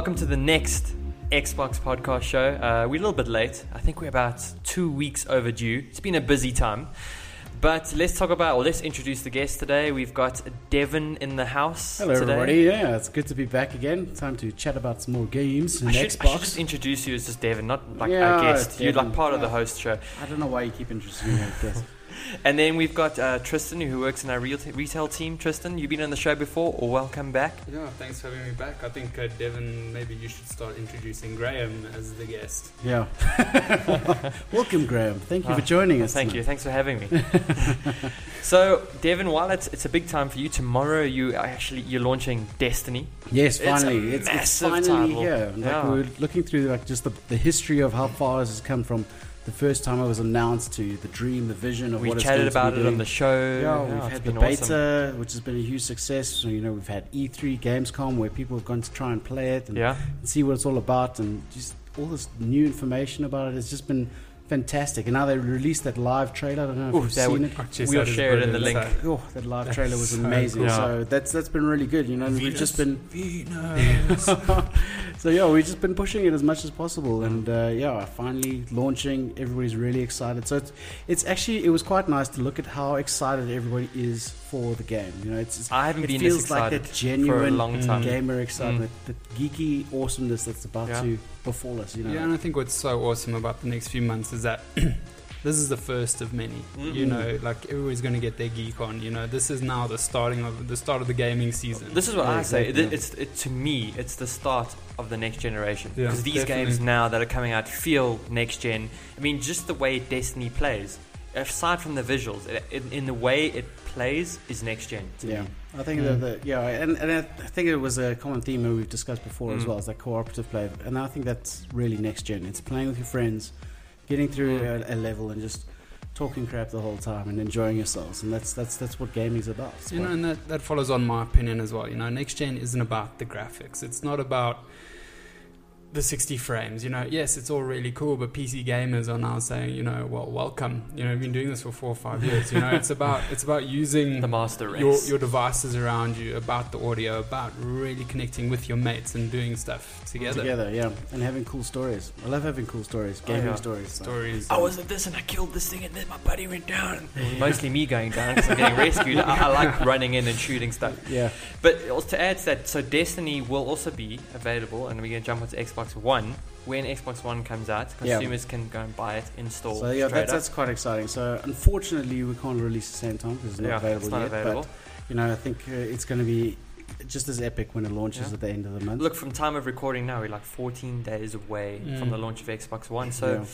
welcome to the next Xbox podcast show. Uh, we're a little bit late. I think we're about two weeks overdue. It's been a busy time. But let's talk about, or let's introduce the guest today. We've got Devin in the house. Hello, today. everybody. Yeah, it's good to be back again. Time to chat about some more games and I should, I should just introduce you as just Devin, not like Yeah, a guest. You're like part of the host show. I don't know why you keep introducing me like this. And then we've got uh, Tristan, who works in our real retail team. Tristan, you've been on the show before, or welcome back. Yeah, thanks for having me back. I think uh, Devin, maybe you should start introducing Graham as the guest. Yeah. Welcome, Graham. Thank you for joining us. Thank you. Thanks for having me. so, Devin, while it's it's a big time for you, tomorrow you are actually you're launching Destiny. Yes, It's a finally. It's, it's, massive finally title. here. Like Yeah. we were looking through like just the, the history of how far this has come from the first time it was announced to the dream, the vision of We what it's chatted going to be. We chatted about it doing. on the show. Yeah, it's we've had the beta, awesome. which has been a huge success. So, you know, we've had E3, Gamescom, where people have gone to try and play it and Yeah, see what it's all about, and just all this new information about it. It's just been fantastic. And now they released that live trailer. I don't know if Ooh, you've seen would- it. Oh, jeez, We'll that is share it in the brilliant. link. Oh, that live trailer was so amazing. cool. So that's that's been really good. You know, we've just been Venus. so yeah, we've just been pushing it as much as possible, and uh, yeah, finally launching. Everybody's really excited. So it's it's actually it was quite nice to look at how excited everybody is for the game. You know, it's, it's I haven't it been feels like excited that for a genuine long time. gamer excitement, the geeky awesomeness that's about Yeah. to befall us. You know, Yeah, and I think what's so awesome about the next few months is that this is the first of many. You Mhm. know, like everybody's going to get their geek on. You know, this is now the starting of the start of the gaming season. This is what Yeah, I say. exactly, It, it's it, to me, it's the start of the next generation Yeah, because these definitely. games now that are coming out feel next gen. I mean, just the way Destiny plays, aside from the visuals, it, in, in the way it plays, is next gen. to Yeah, me. I think Mm. that the, yeah, and, and I think it was a common theme that we've discussed before as Mm. well, is that cooperative play, and I think that's really next gen. It's playing with your friends, getting through Mm. a, a level, and just talking crap the whole time and enjoying yourselves, and that's that's that's what gaming's about. You know, and that, that follows on my opinion as well. You know, next gen isn't about the graphics. It's not about the 60 frames. You know, yes, it's all really cool, but PC gamers are now saying, you know, well, welcome. You know, we've been doing this for four or five years. You know, it's about it's about using The master race. your your devices around you, about the audio, about really connecting with your mates and doing stuff together. together, yeah, and having cool stories. I love having cool stories, oh, gaming yeah. stories. so. Stories. I was at this and I killed this thing and then my buddy went down. Mostly me going down because I'm getting rescued. I, I like running in and shooting stuff. Yeah, But also to add to that, so Destiny will also be available, and we're going to jump onto Xbox One. When Xbox One comes out, Yeah. consumers can go and buy it, install. so yeah, that's, that's quite exciting. So unfortunately, we can't release the same time because it's not yeah, available it's not yet. available. But you know, I think uh, it's going to be just as epic when it launches Yeah. at the end of the month. Look, from time of recording now, we're like 14 days away from Mm. the launch of Xbox One, so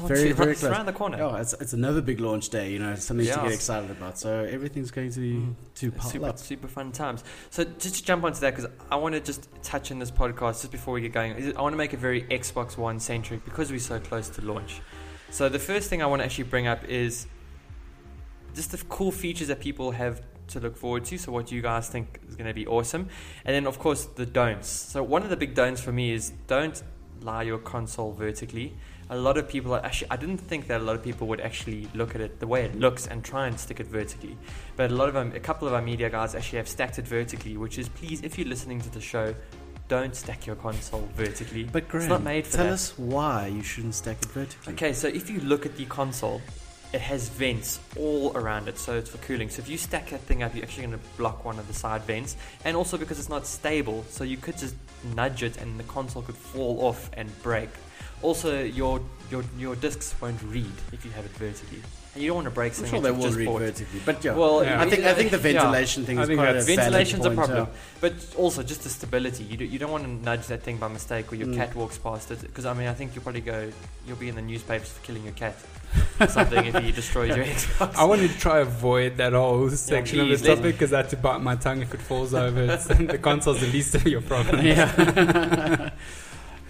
Not Very, very close. around the corner. Oh, it's, it's another big launch day, you know, something Yeah. to get excited about. So everything's going to be Mm. to pile super, up. super fun times. So just to jump onto that, because I want to just touch in this podcast just before we get going. I want to make it very Xbox One centric because we're so close to launch. So the first thing I want to actually bring up is just the cool features that people have to look forward to. So what do you guys think is going to be awesome, and then of course the don'ts. So one of the big don'ts for me is don't lie your console vertically. A lot of people are actually, I didn't think that a lot of people would actually look at it the way it looks and try and stick it vertically. But a lot of them, a couple of our media guys actually have stacked it vertically, which is please, if you're listening to the show, don't stack your console vertically. But Graham, not made for tell that. us why you shouldn't stack it vertically. Okay, so if you look at the console, it has vents all around it, so it's for cooling. So if you stack that thing up, you're actually going to block one of the side vents, and also because it's not stable, so you could just nudge it and the console could fall off and break. Also, your your your discs won't read if you have it vertically, and you don't want to break I'm something sure that they you've will just read bought. vertically, but yeah. Well, Yeah. I think I think the yeah. ventilation thing I is think quite a that's- valid Ventilation's a problem, yeah. but also just the stability. You, do, you don't want to nudge that thing by mistake or your Mm. cat walks past it. Because I mean, I think you'll probably go, you'll be in the newspapers for killing your cat or something if he destroys your Xbox. I wanted to try avoid that whole section please, of the topic because I had to bite my tongue if it falls over. It's, the console's the least of your problems. yeah.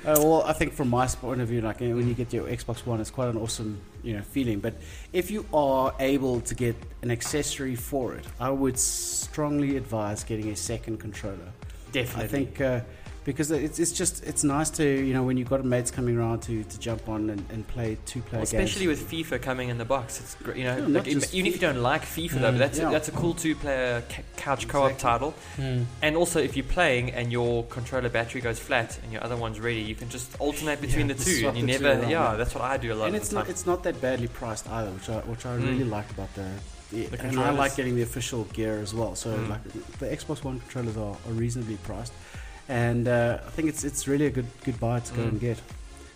Uh, well, I think from my point of view, like when you get your Xbox One, it's quite an awesome, you know, feeling. But if you are able to get an accessory for it, I would strongly advise getting a second controller. Definitely. I think uh, because it's it's just it's nice to you know when you've got mates coming around to, to jump on and, and play two player Well, especially with FIFA coming in the box, it's great. You know, Yeah, like, not even just if you don't like FIFA though, Mm. but that's Yeah. a, that's a cool two-player ca- couch co-op title. Mm. And also, if you're playing and your controller battery goes flat and your other one's ready, you can just alternate between Yeah, the two, and you never. around, yeah, yeah. that's what I do a lot and of it's the not time. it's not that badly priced either, which I which I Mm. really like about the. the, and I like getting the official gear as well. So Mm. like the Xbox One controllers are, are reasonably priced, and uh, I think it's it's really a good good buy to go Mm. and get.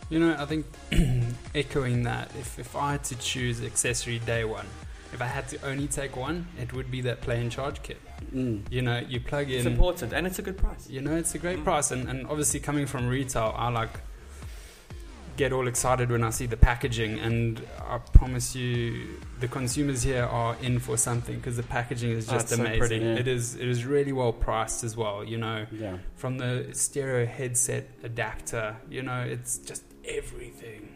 You know, I think echoing that, if, if I had to choose accessory day one, if I had to only take one, it would be that play and charge kit. Mm. You know, you plug in. It's important and it's a good price. You know, it's a great Mm. price, and, and obviously coming from retail, I like get all excited when I see the packaging, and I promise you, the consumers here are in for something because the packaging is Oh, just it's so amazing. pretty. Yeah. It is it is really well priced as well. You know, Yeah. from the stereo headset adapter, you know, it's just everything.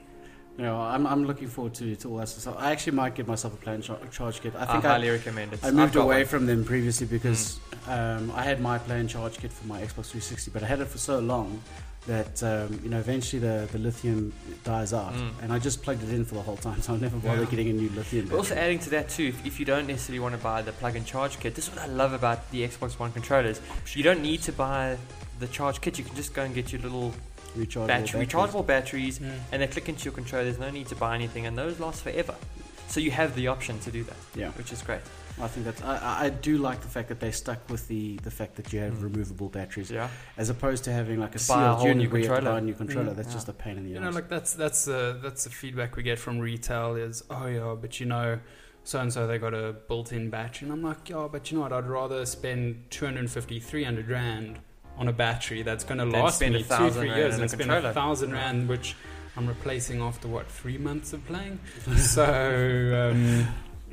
You know, I'm, I'm looking forward to, to all that stuff. I actually might give myself a plan char- charge kit. I I, think I, highly recommend it. I moved away one. from them previously because um, I had my play and charge kit for my Xbox 360, but I had it for so long that um, you know eventually the, the lithium dies out, Mm. and I just plugged it in for the whole time, so I never bother Yeah. getting a new lithium. But also adding to that too, if, if you don't necessarily want to buy the plug and charge kit, this is what I love about the Xbox One controllers. You don't need to buy the charge kit. You can just go and get your little rechargeable battery, batteries. rechargeable batteries, and they click into your controller. There's no need to buy anything, and those last forever. So you have the option to do that, Yeah, which is great. I think that's. I, I- I do like the fact that they stuck with the, the fact that you have Mm. removable batteries Yeah. as opposed to having like a To buy a sealed whole unit new where you have to controller. buy a new controller. Mm. That's Yeah. just a pain in the You know, ass. like that's that's uh, that's the feedback we get from retail is, oh yeah, but you know, so and so they got a built-in battery, and I'm like, yeah, but you know what? I'd rather spend 250, 300 rand on a battery that's going to last spend me a two, thousand three rand years on a and spend a thousand rand, which I'm replacing after what three months of playing. so. Um,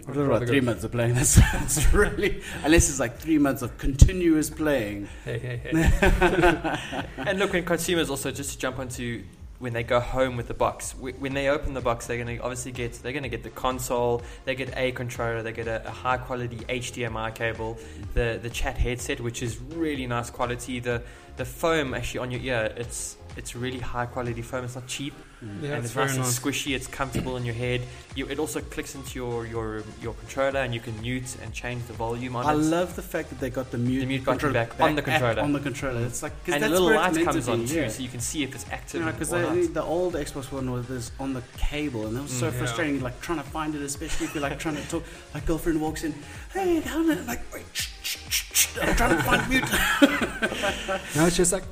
I I'd don't know about three months of playing. That's, that's really unless it's like three months of continuous playing. Hey, hey, hey. and look, when consumers also just to jump onto when they go home with the box, when they open the box, they're going to obviously get they're going to get the console, they get a controller, they get a, a high quality HDMI cable, the the chat headset, which is really nice quality. The the foam actually on your ear, it's it's really high quality foam. It's not cheap, Mm. Yeah, and it's it's nice, nice. and squishy. It's comfortable in your head. You, it also clicks into your, your your controller, and you can mute and change the volume on I it. I love the fact that they got the mute, The mute button control back on the controller. on the controller. It's like 'cause and a that's little where it's light meant to comes on too, yeah. so you can see if it's active. You know, because the, the old Xbox One was this on the cable, and that was so Mm. Yeah. frustrating. Like trying to find it, especially if you're like trying to talk. My girlfriend walks in, hey, how did like, wait, shh, shh, shh, shh, I'm trying to find mute. Now it's just like,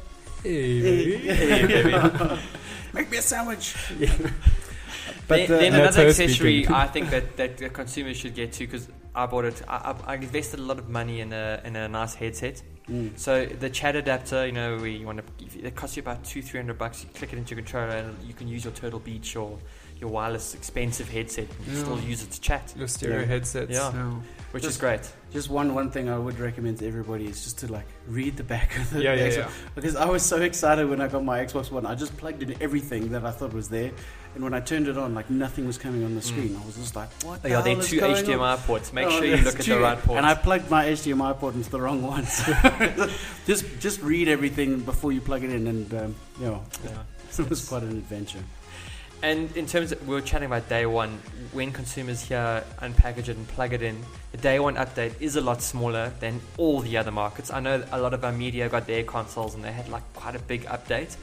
hey, baby. Hey, baby. Make me a sandwich. Yeah. But then, uh, then That's another accessory speaking. I think that, that the consumers should get to because I bought it. I, I, I invested a lot of money in a in a nice headset. mm, So the chat adapter, you know, where you want to, it costs you about two three hundred bucks. You click it into your controller, and you can use your Turtle Beach or your wireless expensive headset. And you Yeah. still use it to chat, Your stereo Yeah. headsets. Yeah. yeah. Which Just- is great. just one one thing I would recommend to everybody is just to like read the back of the Yeah, yeah, Xbox- yeah. Because I was so excited when I got my Xbox One. I just plugged in everything that I thought was there, and when I turned it on, like nothing was coming on the screen. I was just like, "What? The Mm. Yeah, they're two going on? HDMI ports. Make Oh, sure you look at the right port. And I plugged my HDMI port into the wrong one. So just just read everything before you plug it in, and um, you know, Yeah. it was quite an adventure. And in terms of, we were chatting about day one, when consumers here unpackage it and plug it in, the day one update is a lot smaller than all the other markets. I know a lot of our media got their consoles and they had like quite a big update.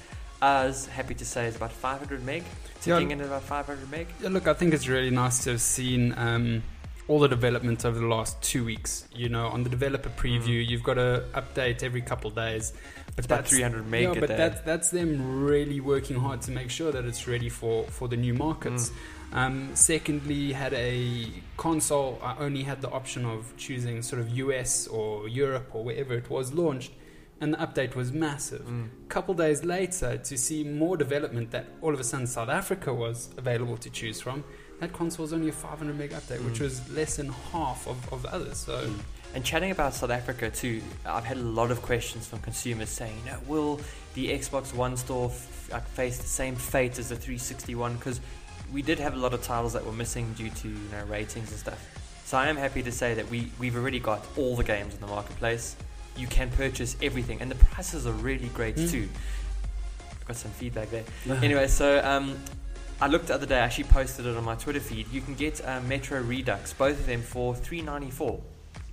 Ours, happy to say, is about 500 meg. Yeah. Ticking in at about 500 meg. Yeah, look, I think it's really nice to have seen um, all the development over the last two weeks. You know, on the developer preview, you've got to update every couple days. But It's about that's 300 meg yeah, but that's that's them really working hard to make sure that it's ready for for the new markets. Mm. Um, secondly, had a console. I only had the option of choosing sort of US or Europe or wherever it was launched, and the update was massive. Mm. couple days later to see more development that all of a sudden South Africa was available to choose from. That console was only a 500 meg update, which Mm. was less than half of, of others. So And chatting about South Africa too, I've had a lot of questions from consumers saying, you know, will the Xbox One store f- like, face the same fate as the 361? Because we did have a lot of titles that were missing due to you know ratings and stuff. So I am happy to say that we we've already got all the games in the marketplace. you can purchase everything, and the prices are really great Mm. too. I've got some feedback there. anyway, so um, I looked the other day. I actually posted it on my Twitter feed. You can get uh, Metro Redux, both of them for three ninety four,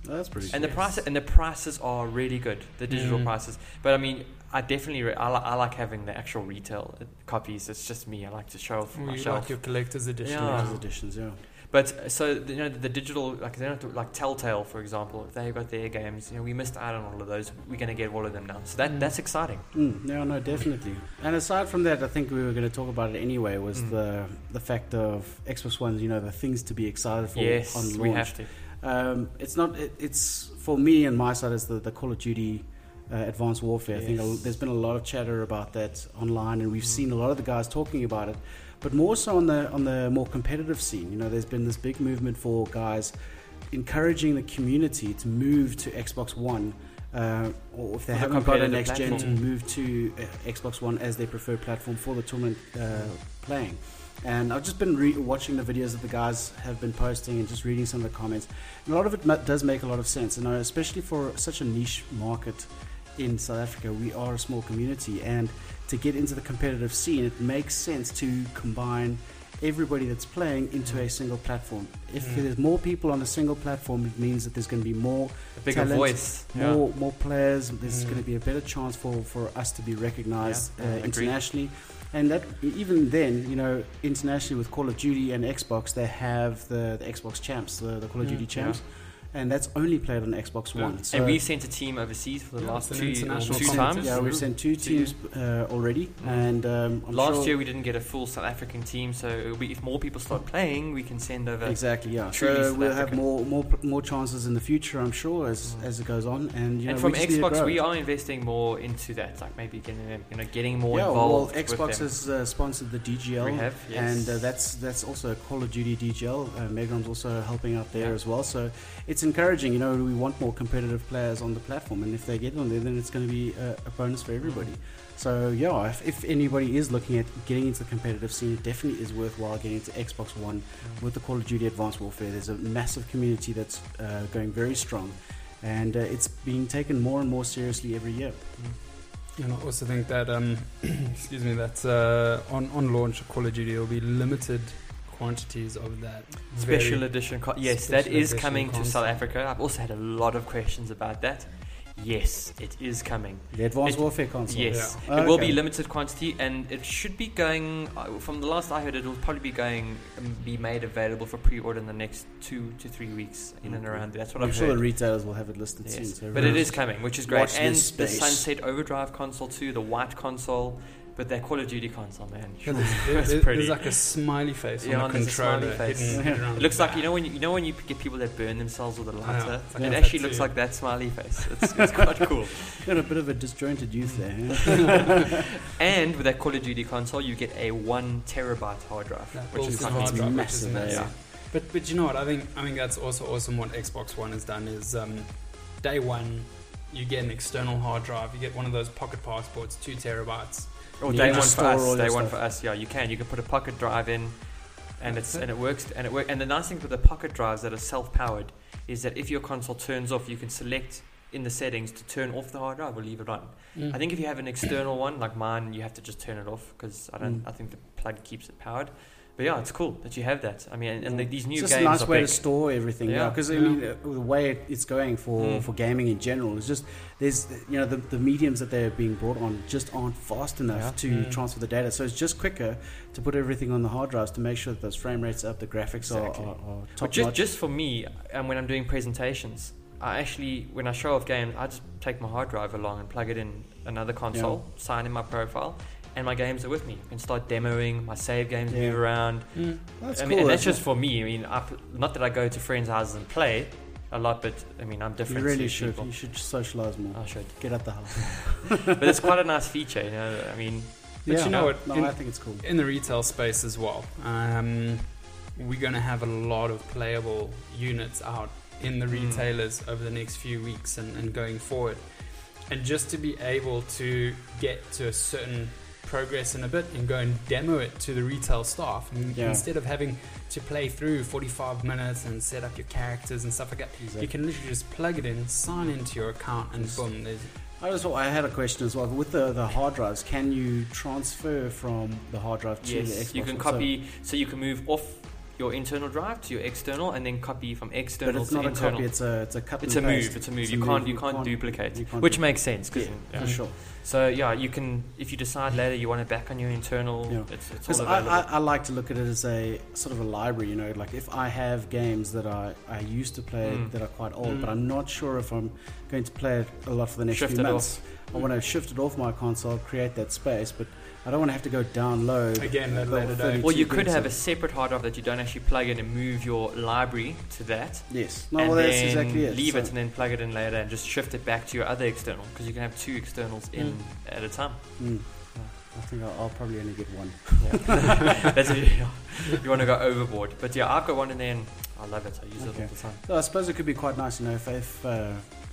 that's pretty. and the Yes. price and the prices are really good. The digital Mm. prices, but I mean. I definitely re- I, li- I like having the actual retail uh, copies. It's just me. I like to show off my You shelf. like your collector's edition. Yeah. Those editions, yeah. But uh, so you know the digital like they don't have to, like Telltale for example if they've got their games you know we missed out on all of those we're going to get all of them now so that Mm. that's exciting Mm, no, no, definitely. And aside from that, I think we were going to talk about it anyway. Was Mm. the the fact of Xbox One? You know, the things to be excited for yes on launch. we have to Um, it's not. It, it's for me and my side is the, the Call of Duty uh, Advanced Warfare. I think a, there's been a lot of chatter about that online, and we've Mm. seen a lot of the guys talking about it. But more so on the on the more competitive scene. You know, there's been this big movement for guys encouraging the community to move to Xbox One. Uh, or if they haven't got a next gen, to move to uh, Xbox One as their preferred platform for the tournament uh, playing. And I've just been re- watching the videos that the guys have been posting and just reading some of the comments. And a lot of it ma- does make a lot of sense, and especially for such a niche market in South Africa, we are a small community, and to get into the competitive scene, it makes sense to combine everybody that's playing into a single platform. If Mm. there's more people on a single platform, it means that there's going to be more a bigger talent, voice yeah. more more players. There's Mm. going to be a better chance for, for us to be recognized Yeah, uh, agreed. And that even then, you know, internationally with Call of Duty and Xbox, they have the, the Xbox champs, the, the Call of Mm, Duty champs, and that's only played on Xbox Yeah. One. So and we've sent a team overseas for the Yeah, last two, international two times yeah, we've sent two Two. teams uh, already, Mm. and um, last sure- year we didn't get a full South African team so it'll be, if more people start playing we can send over Exactly, yeah. So South we'll have more, more, more chances in the future, I'm sure, as Mm. as it goes on. And you know, and from we just need to Xbox we are investing more into that like maybe getting them you know getting more yeah, involved well, with Xbox them. has uh, sponsored the DGL, we have yes. and uh, that's that's also Call of Duty DGL. Uh, Megarom's also helping out there Yeah. as well. So it's encouraging. You know, we want more competitive players on the platform, and if they get on there, then it's going to be a, a bonus for everybody. So yeah, if, if anybody is looking at getting into the competitive scene, it definitely is worthwhile getting into Xbox One with the Call of Duty Advanced Warfare. There's a massive community that's uh, going very strong, and uh, it's being taken more and more seriously every year. And I also think that, um, excuse me, that uh, on, on launch of Call of Duty, will be limited quantities of that. Special edition. Co- yes, that special is edition coming to South. Africa. I've also had a lot of questions about that. Yes, it is coming. The Advanced It- Warfare console. Yes, Yeah. it will be limited quantity, and it should be going. Uh, from the last I heard, it will probably be going, um, be made available for pre-order in the next two to three weeks, in and around. That's what I'm I've sure heard. the retailers will have it listed Yes. soon. So But it is coming, which is great. Watch And this the. Sunset Overdrive console too, the white console, but that Call of Duty console, man. Yeah, there's, It's there's- pretty. there's like a smiley face Yeah, on the there's a smiley controller. face. hidden- Yeah. It looks like you know when you, you know when you get people that burn themselves with a I know. lighter. It's like it actually looks like that smiley face. It's, it's quite cool. got a bit of a disjointed youth there. And with that Call of Duty console, you get a one terabyte hard drive, That which is built-in quite hard drive, massive, massive. yeah. But but you know what? I think I think that's also awesome. What Xbox One has done is um, day one, you get an external hard drive. You get one of those pocket passports, two terabytes. Or day one for us. Day one stuff. for us. Yeah, you can. You can put a pocket drive in, and it's it. and it works. And it work. And the nice thing with the pocket drives that are self-powered is that if your console turns off, you can select in the settings to turn off the hard drive or leave it on. Mm. I think if you have an external one like mine, you have to just turn it off because I don't. Mm. I think the plug keeps it powered. But yeah, it's cool that you have that. I mean, and, and the, these new games. it's just games a nice are way big. to store everything. Yeah, Yeah. because I mean, uh, the way it's going for, Mm. for gaming in general is just there's you know the, the mediums that they're being brought on just aren't fast enough Yeah. to Mm. transfer the data. So it's just quicker to put everything on the hard drives to make sure that those frame rates are up, the graphics are, Exactly. are, are But top just, notch. just for me, and when I'm doing presentations, I actually, when I show off games, I just take my hard drive along and plug it in another console, sign in my profile, and my games are with me. I can start demoing, my save games Yeah. move around. Mm. that's I cool. and that's that's just for me. I mean, I, not that I go to friends' houses and play a lot, but I mean, I'm different. you different. really to should. people. You should socialize more. I should. Get out the house. but it's quite a nice feature, you know. I mean, But yeah, you know what? No, In- I think it's cool. in the retail space as well. Um, we're going to have a lot of playable units out in the Mm. retailers over the next few weeks and, and going forward. And just to be able to get to a certain progress in a bit and go and demo it to the retail staff and Yeah. instead of having to play through 45 minutes and set up your characters and stuff like that Exactly. you can literally just plug it in sign into your account and Yes. boom there's I just I had a question as well with the the hard drives. Can you transfer from the hard drive to the Yes, Xbox? you can One? So- copy. So, you can move off your internal drive to your external, and then copy from external but it's to not a internal. copy. It's a it's a cut. it's a move. It's a move. It's you a can't. move. You You can't duplicate, you can't which duplicate. makes sense. 'cause, Yeah, yeah. for sure. So yeah, you can if you decide later you want it back on your internal. Yeah. It's, it's I. I, I like to look at it as a sort of a library, you know, like if I have games that I, I used to play Mm. that are quite old, Mm. but I'm not sure if I'm going to play it a lot for the next Shift few months. I want to shift it off my console, create that space, but I don't want to have to go download. Again, that the later day. 32 Well, you could have a separate hard drive that you don't actually plug in and move your library to that. Yes. No, and well, that's then exactly it. leave So- it and then plug it in later and just shift it back to your other external because you can have two externals in at a time. Mm. I think I'll, I'll probably only get one. Yeah. That's it. You want to go overboard, but yeah, I've got one in there and I love it. I use it all the time. So I suppose it could be quite nice, you know, if, if uh,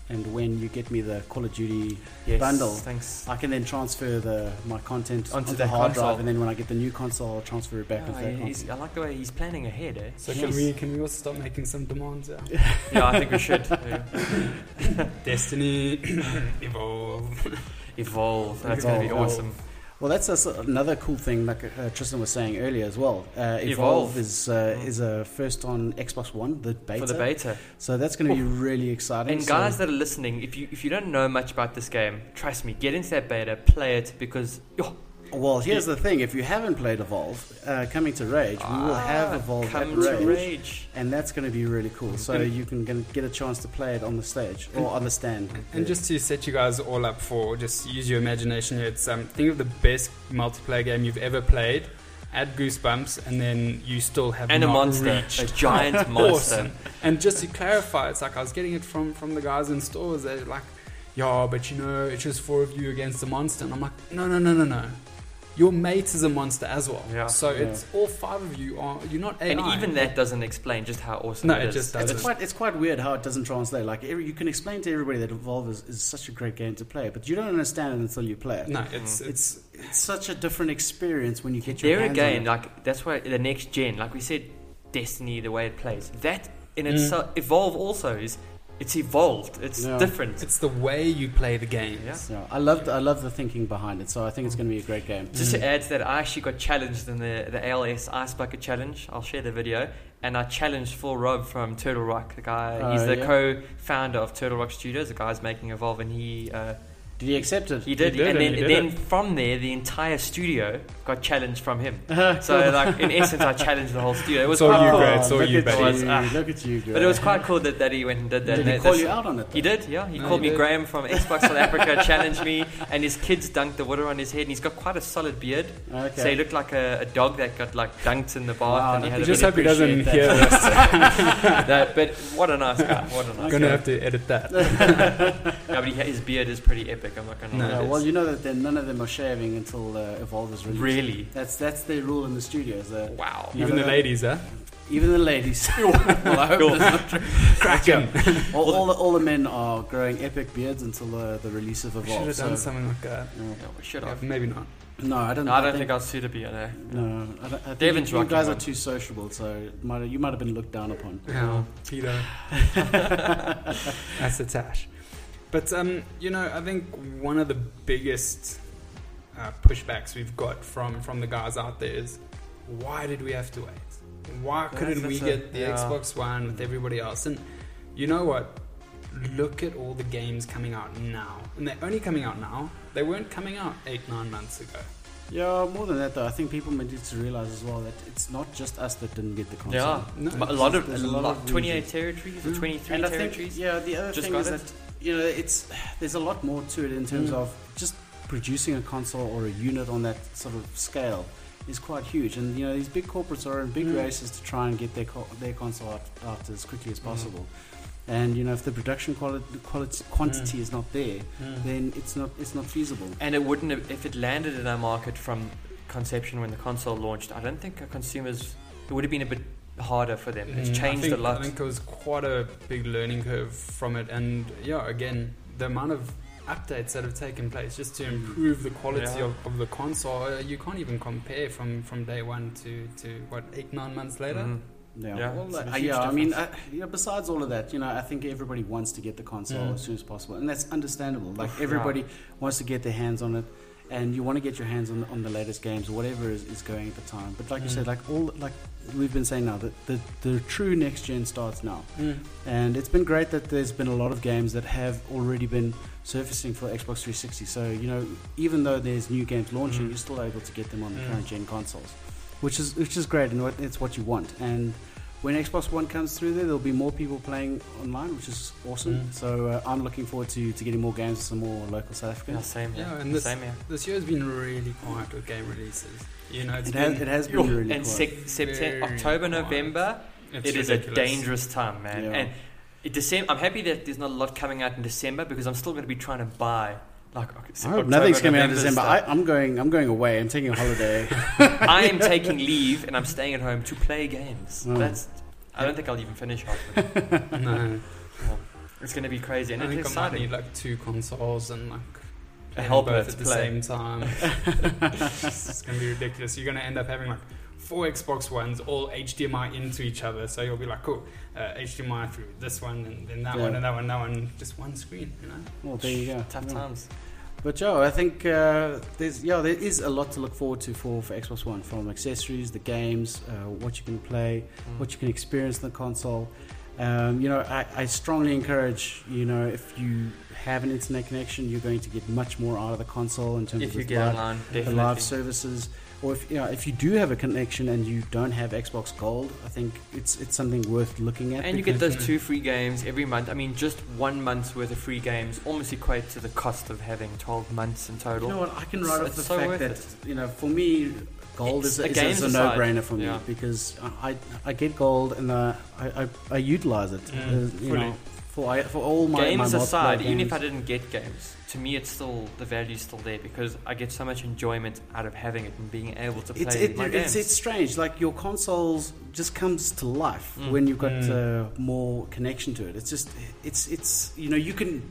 and when you get me the Call of Duty Yes, Bundle. Thanks. I can then transfer the my content Onto onto, the hard console. drive, and then when I get the new console, I'll transfer it back Yeah, onto that. I like the way he's planning ahead, eh? so Yes. can we can we also start making some demands yeah Yeah, I think we should. Destiny evolve Evolve. That's going to be Evolve. awesome. Well, that's a another cool thing, like uh, Tristan was saying earlier as well. Uh, Evolve, Evolve. is uh, is a first on Xbox One, the beta. For the beta. So that's going to be really exciting. And So- guys that are listening, if you if you don't know much about this game, trust me, get into that beta, play it because oh, well, here's the thing: if you haven't played Evolve, uh, coming to Rage, we will have ah, Evolve come at to Rage, rage. and that's going to be really cool. So And- you can g- get a chance to play it on the stage or on the stand. And just to set you guys all up for, just use your imagination here. It's um, think of the best multiplayer game you've ever played. Add goosebumps, and then you still have And a not monster, reached. a giant monster. awesome. And just to clarify, it's like I was getting it from from the guys in stores. They're like, "Yeah, but you know, it's just four of you against the monster." And I'm like, "No, no, no, no, no. Your mate is a monster as well. Yeah. So Yeah. it's all five of you are. You're not AI. And even that doesn't explain just how awesome No, it it is. just doesn't. It's quite it's quite weird how it doesn't translate. Like every, you can explain to everybody that Evolve is, is such a great game to play, but you don't understand it until you play it. No, it's Mm. it's It's such a different experience when you get your There hands again, on it. like that's why the next gen, like we said, Destiny, the way it plays, that in Mm. itself, Evolve also is, it's evolved. It's Yeah. different. it's the way you play the game. Yeah. Yeah, I love I love the thinking behind it. So I think it's going to be a great game. Just to add to that, I actually got challenged in the, the ALS Ice Bucket Challenge. I'll share the video. And I challenged Phil Robb from Turtle Rock, the guy. Oh, he's the yeah? co-founder of Turtle Rock Studios. The guy's making Evolve, and he uh, Did he accept it? he did. did and it, then, he did then it. from there, the entire studio got challenged from him. so So, like in essence, I challenged the whole studio. It was It's all quite you, cool. Greg. It's all look you, at buddy. Was, you, ah. look at you, Greg. But it was quite cool that, that he went and did that. Did he That- call that's- you out on it? He did, yeah. He No, called he me did. Graham from Xbox South Africa, challenged me, and his kids dunked the water on his head, and he's got quite a solid beard. Okay. So he looked like a, a dog that got like dunked in the bath, Wow, and he I had You a just really hope he doesn't appreciate hear this. no, but what a nice guy. What a I'm nice gonna guy. have to edit that. Yeah, but he, his beard is pretty epic. I'm not gonna No, lie. Well, you know that then none of them are shaving until uh, Evolve is released. really, That's that's their rule in the studios. Uh, wow. Even the ladies, huh? even the ladies. well, I hope Cool. that's not true. Cracking. All, all, the, all the men are growing epic beards until uh, the release of Evolve. Should have done so, something like that. yeah. Yeah, we should Yeah, have. maybe not. No, I don't. No, I don't think I'll suit a beard. Eh? No, I, don't, I think Devin's you, you rocking guys are too sociable, so it might, you might have been looked down upon. Yeah, Peter. That's the tash. But um, you know, I think one of the biggest uh, pushbacks we've got from from the guys out there is, why did we have to wait? Why couldn't we that's a- get the yeah. Xbox One with everybody else? And you know what? Look at all the games coming out now, and they're only coming out now. They weren't coming out eight nine months ago. Yeah, more than that though, I think people need to realize as well that it's not just us that didn't get the console. Yeah, No, a lot of, a a lot lot, of 28 regions. territories or Mm. 23 and I territories. think, yeah, the other Just thing is it. that you know it's there's a lot more to it in terms Mm. of just producing a console or a unit on that sort of scale is quite huge. And you know these big corporates are in big Mm. races to try and get their co- their console out, out as quickly as Mm. possible. And you know if the production quality, quality quantity Mm. is not there, then it's not it's not feasible. And it wouldn't have, if it landed in our market from conception when the console launched, I don't think our consumers, it would have been a bit harder for them. It's Mm, changed think- a lot. I think it was quite a big learning curve from it, and yeah, again, the amount of updates that have taken place just to improve the quality Yeah. of, of the console. Uh, you can't even compare from, from day one to, to what eight nine months later. Mhm. Yeah, Yeah, well, it's uh, yeah. I mean, difference. uh, you know, besides all of that, you know, I think everybody wants to get the console Mm. as soon as possible, and that's understandable. Like Yeah. everybody wants to get their hands on it, and you want to get your hands on on the latest games or whatever is, is going at the time. But like you Mm. said, like all like we've been saying now, that the the true next gen starts now, Mm. and it's been great that there's been a lot of games that have already been surfacing for Xbox 360. So you know, even though there's new games launching, Mm. you're still able to get them on the Mm. current gen consoles, which is which is great, and what, it's what you want. And when Xbox One comes through there, there'll be more people playing online, which is awesome. Mm. So uh, I'm looking forward to, to getting more games, some more local South Yeah, Africans. same here. Yeah, and this- same here. This year's been really quiet with game releases. You know, it's It been has, it has Yo, been really and quiet. sec- September, October, quiet. November, it's it is a dangerous time, man. Yeah. And December, I'm happy that there's not a lot coming out in December because I'm still going to be trying to buy. Like, okay, October, nothing's coming out in November December. I, I'm going. I'm going away. I'm taking a holiday. I am taking leave and I'm staying at home to play games. Mm. That's. I don't think I'll even finish half it. No, Yeah. It's going to be crazy and I it's think I might exciting. need like two consoles and like A play helper both to at the play. same time. it's gonna be ridiculous. You're gonna end up having like four Xbox Ones all HDMI into each other. So you'll be like, cool, uh, HDMI through this one and then that Yeah. one and that one, that one, just one screen. You know. well, there you go. Tough Yeah. times. But Joe, I think uh, there's yeah there is a lot to look forward to for, for Xbox One from accessories, the games, uh, what you can play, Mm. what you can experience in the console. Um, you know, I, I strongly encourage you know if you have an internet connection, you're going to get much more out of the console in terms If of you the get live, online, the live services. Or if you know, if you do have a connection and you don't have Xbox Gold, I think it's it's something worth looking at. And you get those two free games every month. I mean, just one month's worth of free games almost equates to the cost of having 12 months in total. You know what? I can It's- write off it's the so fact that it. you know, for me, gold It's is, the is, games a no-brainer for me Yeah. because I I get gold and uh, I, I I utilize it. Mm, uh, you fully. know, for I, for all my games my multiplayer aside, even if. I didn't get games, to me it's still the value's still there because I get so much enjoyment out of having it and being able to play It's, it, my it's, games. it's strange. Like your consoles just comes to life Mm. when you've got Mm. uh, more connection to it. It's just it's it's you know you can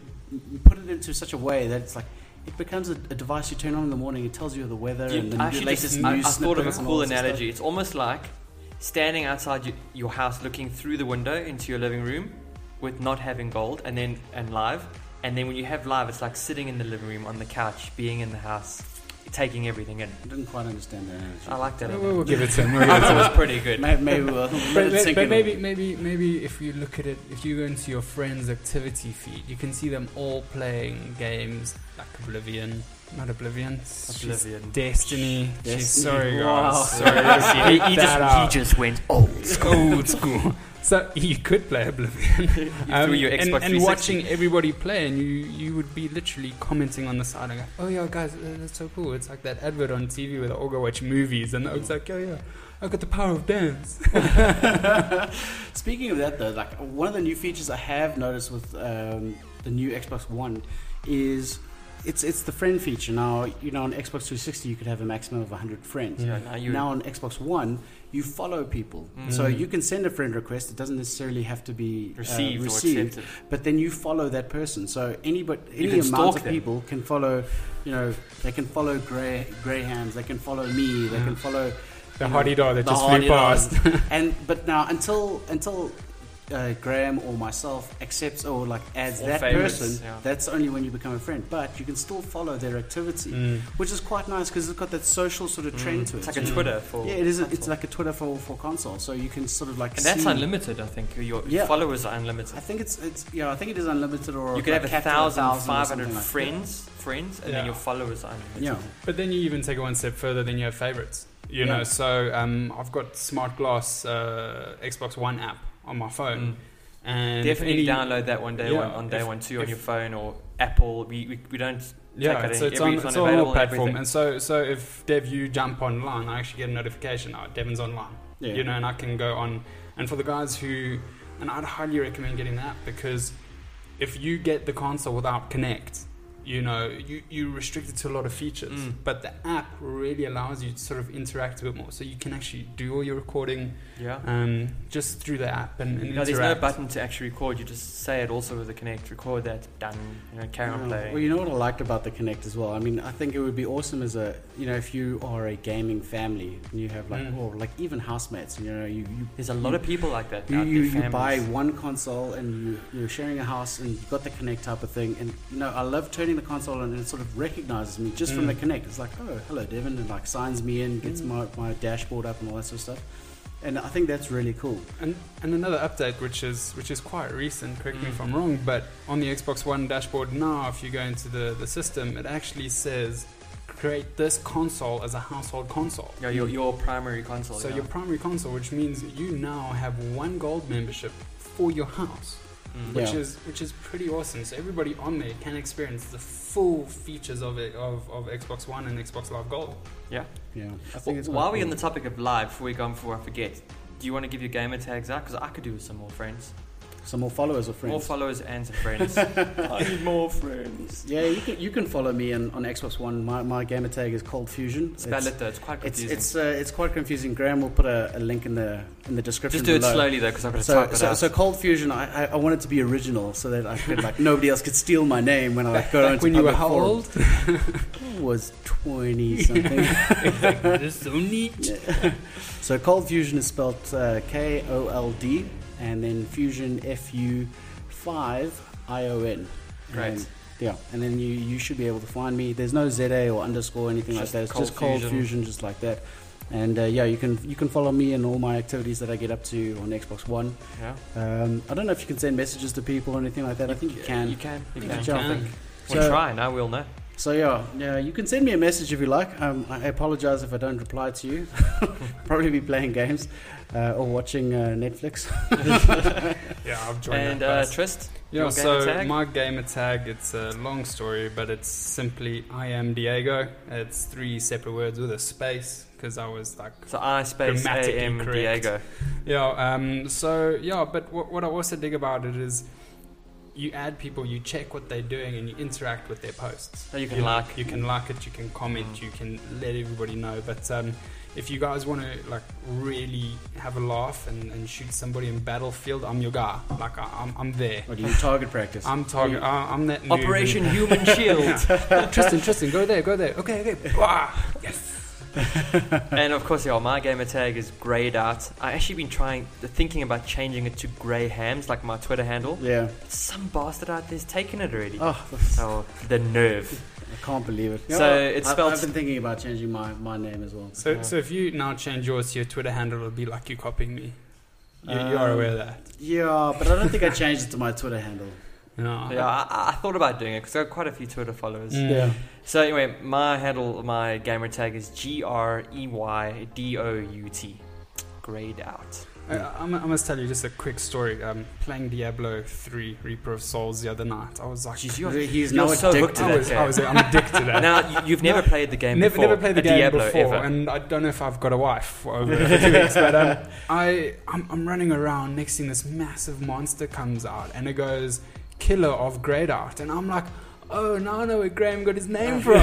put it into such a way that it's like it becomes a, a device you turn on in the morning. It tells you the weather You- and the actually latest just, I, news. I thought of a snippets and all cool analogy. It's almost like standing outside your, your house, looking through the window into your living room, with not having gold, and then and live, and then when you have live, it's like sitting in the living room on the couch, being in the house, taking everything in. I didn't quite understand that analogy. I like that. We'll, we'll give it to him. We'll I it thought it was pretty good. Maybe, maybe we'll But, but, but maybe, maybe, maybe if you look at it, if you go into your friend's activity feed, you can see them all playing games like Oblivion, not Oblivion, she's Oblivion. Destiny. She's Destiny. sorry, Wow. guys. Sorry, he, he just, out. he just went old school. old school. So you could play Oblivion. through your and, Xbox and 360. watching everybody play, and you you would be literally commenting on the side and go, "Oh yeah, guys, uh, that's so cool." It's like that advert on TV where they all go watch movies, and it's like, "Oh yeah, I've got the power of dance." Speaking of that, though, like one of the new features I have noticed with um, the new Xbox One is it's it's the friend feature. Now, you know, on Xbox 360, you could have a maximum of 100 friends. Yeah, now you. Now on Xbox One, you follow people, Mm. so you can send a friend request. It doesn't necessarily have to be uh, received, received or accepted. but then you follow that person. So anybody, You any amount of them. people can follow. You know, they can follow Grey Grahams. They can follow me. They Yeah. can follow The you hottie dog that the just flew dog. past. and but now until until uh, Graham or myself accepts or like adds Or that favorites, person, yeah. that's only when you become a friend. But you can still follow their activity, Mm. which is quite nice because it's got that social sort of trend Mm. to it. It's like a Mm. Twitter for. yeah, it is. A, it's console. like a Twitter for for console, so you can sort of like. And that's see- unlimited, I think. Your Yeah. followers are unlimited. I think it's it's yeah. I think it is unlimited or You could like have a capped at thousand, 1,000 or five something hundred like that. friends, friends, and Yeah. then your followers are unlimited. Yeah. But then you even take it one step further. Then you have favorites. You Yeah. know, so um, I've got Smart Glass uh, Xbox One app on my phone, Mm. and Definitely any- download that one day Yeah, one on day if- one too on your phone or Apple. We we, we don't. Yeah, Take it so it's on, it's it's on on all and platform, everything. and so so if Dev you jump online, I actually get a notification. Oh, Devin's online. Yeah. You know, and I can go on. And for the guys who, and I'd highly recommend getting that because if you get the console without Kinect, you know, you, you're restricted to a lot of features. Mm. But the app really allows you to sort of interact a bit more. So you can actually do all your recording Yeah. um, just through the app and, and No, there's no button to actually record. You just say it also with the Kinect. Record that. Done. You know, carry on Yeah. playing. Well, you know what I liked about the Kinect as well. I mean, I think it would be awesome as a you know if you are a gaming family and you have like Mm. or like even housemates. You know, you you There's a lot of people like that. you, you, you buy one console and you, you're sharing a house and you've got the Kinect type of thing. And, you know, I love turning the console and it sort of recognizes me just from Mm. the Kinect. It's like, oh, hello, Devin, and like signs me in, gets Mm. my, my dashboard up and all that sort of stuff. And I think that's really cool. And, and another update, which is which is quite recent. Correct me if Mm. I'm wrong, but on the Xbox One dashboard now, if you go into the, the system, it actually says create this console as a household console. Yeah, your, your primary console. So yeah. your primary console, which means you now have one gold membership for your house, Mm. Yeah. which is which is pretty awesome. So everybody on there can experience the full features of it of, of Xbox One and Xbox Live Gold. Yeah. Yeah. I Well, think it's while we're on the topic of live, before we go on, before I forget, do you want to give your gamer tags out? Because I could do with some more friends. Some more followers or friends. More followers and some friends. I need more friends. yeah, you can, you can follow me on, on Xbox One. My, my gamer tag is Cold Fusion. Spell it's, it though, it's quite confusing. it's uh, it's quite confusing. Graham will put a, a link in the in the description. Just do it slowly though, because I've got to So, type it so, out. so Cold Fusion, I, I, I wanted to be original so that I could like nobody else could steal my name when I like, go Back into when you were public how forums. old? Was twenty something. this is so neat. so Cold Fusion is spelled uh, K O L D and then Fusion F U five I O N. Great. And, yeah, and then you, you should be able to find me. There's no ZA or underscore or anything Just like that. It's Cold just Cold Fusion. Fusion, just like that. And uh, yeah, you can you can follow me and all my activities that I get up to on Xbox One. yeah. Um, I don't know if you can send messages to people or anything like that. I think you can. You can. You You can. can. We'll So- try. Now we'll know. So yeah, yeah, you can send me a message if you like. Um, I apologize if I don't reply to you. Probably be playing games uh, or watching uh, Netflix. Yeah, I've joined And that uh. Trist, Yeah, your so gamer tag? my gamer tag, it's a long story, but it's simply I am Diego. It's three separate words with a space because I was like, so I space Grammatically AM correct. Diego. yeah. Um, so yeah, but what, what I also dig about it is you add people, you check what they're doing, and you interact with their posts. So you can know, like. you can like it, you can comment, Mm. you can let everybody know. But um, if you guys want to like really have a laugh and, and shoot somebody in Battlefield, I'm your guy. Like I, I'm, I'm there. or do you target practice? I'm target. I- I'm that. Operation Human Shield. Tristan, Tristan, go there, go there. Okay, okay. Yes. and of course, yeah, my gamer tag is grayed out. I actually been trying, thinking about changing it to grey hams, like my Twitter handle. yeah. But some bastard out there's taken it already. Oh, Oh, the nerve. I can't believe it. So it's I- spelled- I've been thinking about changing my, my name as well. So, Yeah. so if you now change yours to your Twitter handle, it'll be like you copying me. You, you are Um, aware of that. Yeah, but I don't think I changed it to my Twitter handle. No. Yeah, I, I thought about doing it because I got quite a few Twitter followers. Mm. Yeah. So anyway, my handle, my gamer tag is G R E Y D O U T. Grayed out. I, I, I must tell you just a quick story. Um, playing Diablo 3 Reaper of Souls the other night, I was like, Jeez, you're, He's you're now so addicted. hooked to I that was, game. I was, I'm addicted to that. now you, you've never played the game never, before. never played the a game Diablo before, ever. and I don't know if I've got a wife over two weeks. But um, I, I'm, I'm running around. Next thing, this massive monster comes out, and it goes, "Killer of Grayed Out," and I'm like. Oh, now I know where Graham got his name from.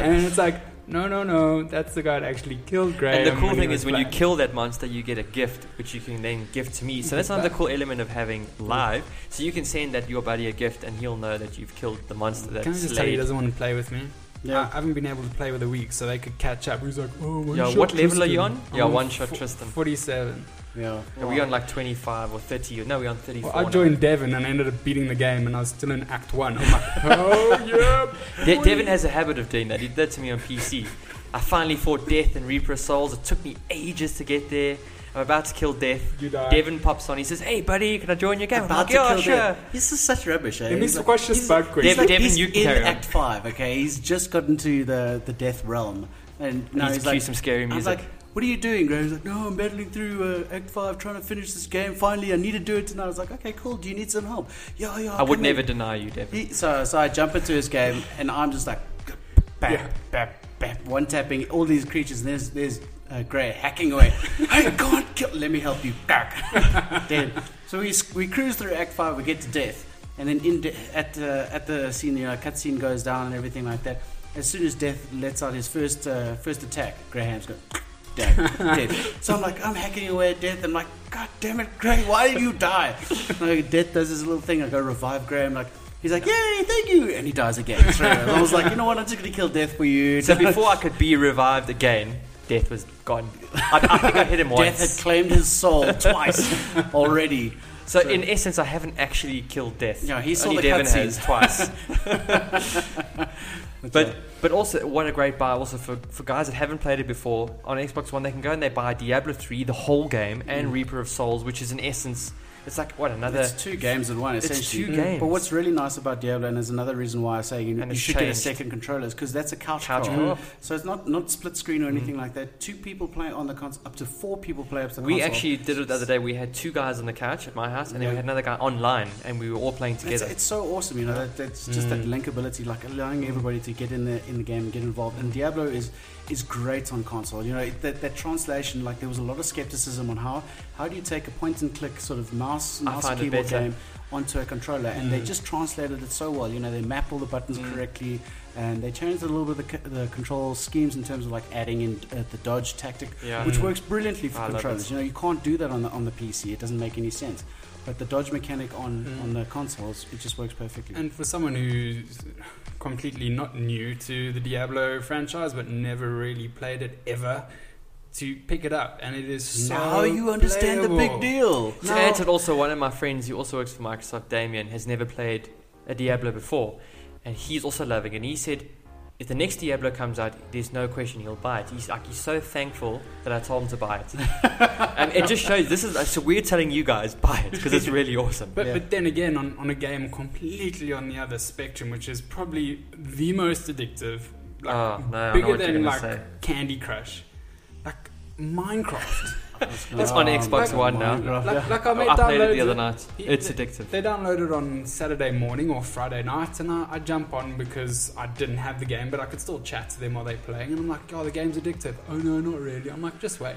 and it's like, no, no, no, that's the guy that actually killed Graham. And the cool thing is when you kill that monster, you get a gift, which you can then give to me. So that's another cool element of having live. So you can send that your buddy a gift, and he'll know that you've killed the monster that Can I just tell you, he doesn't want to play with me? I haven't been able to play with a week, so they could catch up. He's like, oh, one Yeah, shot what level are you on? I'm Yeah, on one shot fo- Tristan. 47. Yeah. Are we on like 25 or 30? No, we're on 34. Well, I now. joined Devin and I ended up beating the game, and I was still in Act 1. I'm like, oh, yeah. De- Devin has a habit of doing that. He did that to me on PC. I finally fought Death and Reaper of Souls. It took me ages to get there. I'm about to kill Death. You died. Devin pops on. He says, "Hey, buddy, can I join your game?" I'm About like, to "Yeah, kill sure." Death. This is such rubbish, eh? Let me He's like- squash this he's- bug quick. He's, Devin- like, Devin, he's you can in carry on. Act 5, okay? He's just gotten to the, the death realm. And now He's he's cue like, some scary I was music. like, what are you doing, Graham? He's like, no, I'm battling through uh, Act 5, trying to finish this game. Finally, I need to do it tonight. I was like, okay, cool. Do you need some help? Yeah, yeah. I would come never deny you, Devin. He, so, so I jump into his game, and I'm just like, bam, Yeah. bam, bam, one tapping all these creatures, and there's there's uh, Gray hacking away. hey, God, kill, let me help you. Back. Dead. So we we cruise through Act Five, we get to death, and then in de- at the at the scene, you know, cutscene goes down and everything like that. As soon as Death lets out his first uh, first attack, Graham's go. Dead, dead. So I'm like, I'm hacking away at Death. I'm like, God damn it, Graham, why did you die? Like, Death does this little thing. I go revive Graham. Like, he's like, Yay, thank you, and he dies again. So I was like, you know what? I'm just gonna kill Death for you. So before I could be revived again, death was gone. I, I think I hit him once. Death had claimed his soul twice already. So so- in essence, I haven't actually killed death. Yeah, he saw Only the Devin has twice. But but also what a great buy also for, for guys that haven't played it before on Xbox One they can go and they buy Diablo 3 the whole game and Mm. Reaper of Souls which is in essence it's like what another it's two games in one, It's essentially. two games. But what's really nice about Diablo, and there's another reason why I say you, you it's should get a second controller, is because that's a couch, couch co-op. So it's not not split screen or anything Mm. like that. Two people play on the console, up to four people play up to the console. We console. actually did it the other day. We had two guys on the couch at my house, and then we had another guy online, and we were all playing together. it's so awesome, you know. That, that's just that Mm. linkability, like allowing everybody to get in the in the game and get involved. And Diablo is is great on console. You know it, that, that translation. Like there was a lot of skepticism on how how do you take a point and click sort of mouse mouse keyboard game onto a controller, and they Mm. just translated it so well. You know they map all the buttons Mm. correctly, and they changed a little bit the, the control schemes in terms of like adding in uh, the dodge tactic yeah. which Mm. works brilliantly for I controllers. You know, you can't do that on the on the PC. It doesn't make any sense. But the dodge mechanic on Mm. on the consoles, it just works perfectly. And for someone who's completely not new to the Diablo franchise, but never really played it ever, to pick it up, and it is so now you understand the big deal. To Now- add to it, also one of my friends who also works for Microsoft, Damien, has never played a Diablo before, and he's also loving it. And he said, if the next Diablo comes out, there's no question he'll buy it. He's like he's so thankful that I told him to buy it, and it just shows this is so we're telling you guys buy it because it's really awesome. But, Yeah. but then again, on, on a game completely on the other spectrum, which is probably the most addictive, like oh no, I know bigger what you're than like say. Candy Crush, like Minecraft. It's on Xbox my One now. Like, like I made I played it the other night. He- It's they- addictive. They downloaded on Saturday morning or Friday night, and I, I jump on because I didn't have the game, but I could still chat to them while they're playing. And I'm like, oh, the game's addictive. Oh, no, not really. I'm like, just wait.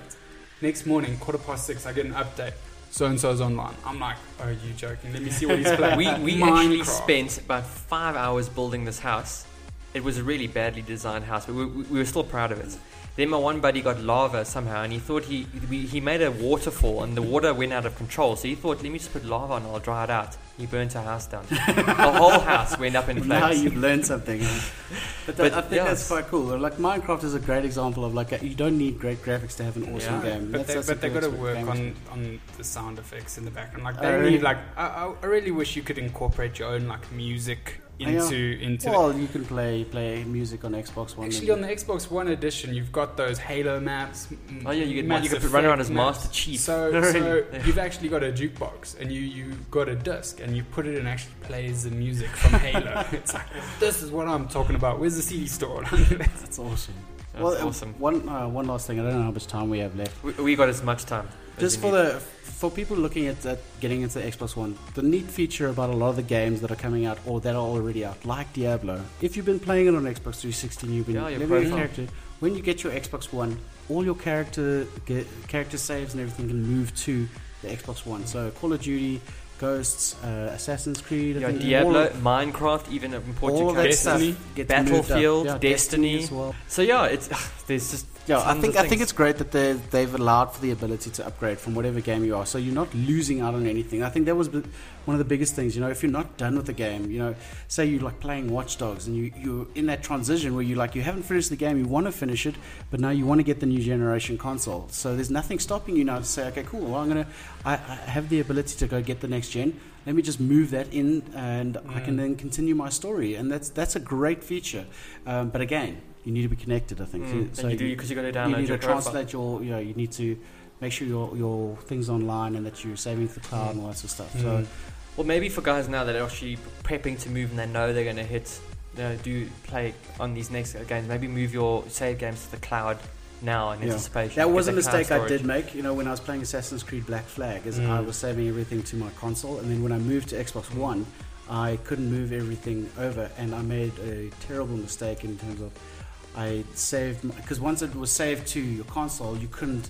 Next morning, quarter past six, I get an update. So and so's online. I'm like, oh, you joking? Let me see what he's playing. we we actually spent about five hours building this house. It was a really badly designed house, but we, we, we were still proud of it. Then my one buddy got lava somehow, and he thought he he made a waterfall, and the water went out of control. So he thought, let me just put lava on, and I'll dry it out. He burnt our house down. the whole house went up in flames. Now you've learned something. But, that, But, I think yeah, that's quite cool. Like Minecraft is a great example of like a, you don't need great graphics to have an awesome Yeah. game. But, That's- they, that's but they the got to work on, on the sound effects in the background. Like they really? need like I, I I really wish you could incorporate your own like music yeah. Into into. Well, you can play play music on Xbox One. Actually, on the Xbox One edition, you've got those Halo maps. Oh yeah, you get Mass you could run around as maps. Master Chief. So, Really? so Yeah. you've actually got a jukebox, and you you got a disc, and you put it and actually plays the music from Halo. it's like this is what I'm talking about. Where's the CD store? That's awesome. That's well, uh, awesome. One uh, one last thing. I don't know how much time we have left. We, we got as much time. as Just for need. the for people looking at that, getting into the Xbox One, the neat feature about a lot of the games that are coming out or that are already out, like Diablo, if you've been playing it on Xbox 360, and you've been Yeah, your your character. When you get your Xbox One, all your character get, character saves and everything can move to the Xbox One. So Call of Duty, Ghosts, uh, Assassin's Creed, Yeah, think Diablo, all, Minecraft, even import all that characters. Destiny. gets Battlefield, moved up. Destiny. as well. So yeah, it's there's just Yeah, I think I think it's great that they they've allowed for the ability to upgrade from whatever game you are, so you're not losing out on anything. I think that was one of the biggest things. You know, if you're not done with the game, you know, say you're like playing Watch Dogs and you you're in that transition where you like you haven't finished the game, you want to finish it, but now you want to get the new generation console. So there's nothing stopping you now to say, okay, cool, well, I'm gonna I, I have the ability to go get the next gen. Let me just move that in, and I can Mm. then continue my story, and that's that's a great feature. Um, but again, you need to be connected. I think Mm, So you do because you got to download. you need your to profile. translate your you know you need to make sure your your things online and that you're saving to the cloud and all that sort of stuff so Mm. Well, maybe for guys now that are actually prepping to move and they know they're going to hit, you know, do play on these next games. Maybe move your save games to the cloud now in Yeah. anticipation. that was a mistake I did make you know when I was playing Assassin's Creed Black Flag is Mm. I was saving everything to my console and then when I moved to Xbox Mm. One I couldn't move everything over and I made a terrible mistake in terms of I saved because once it was saved to your console you couldn't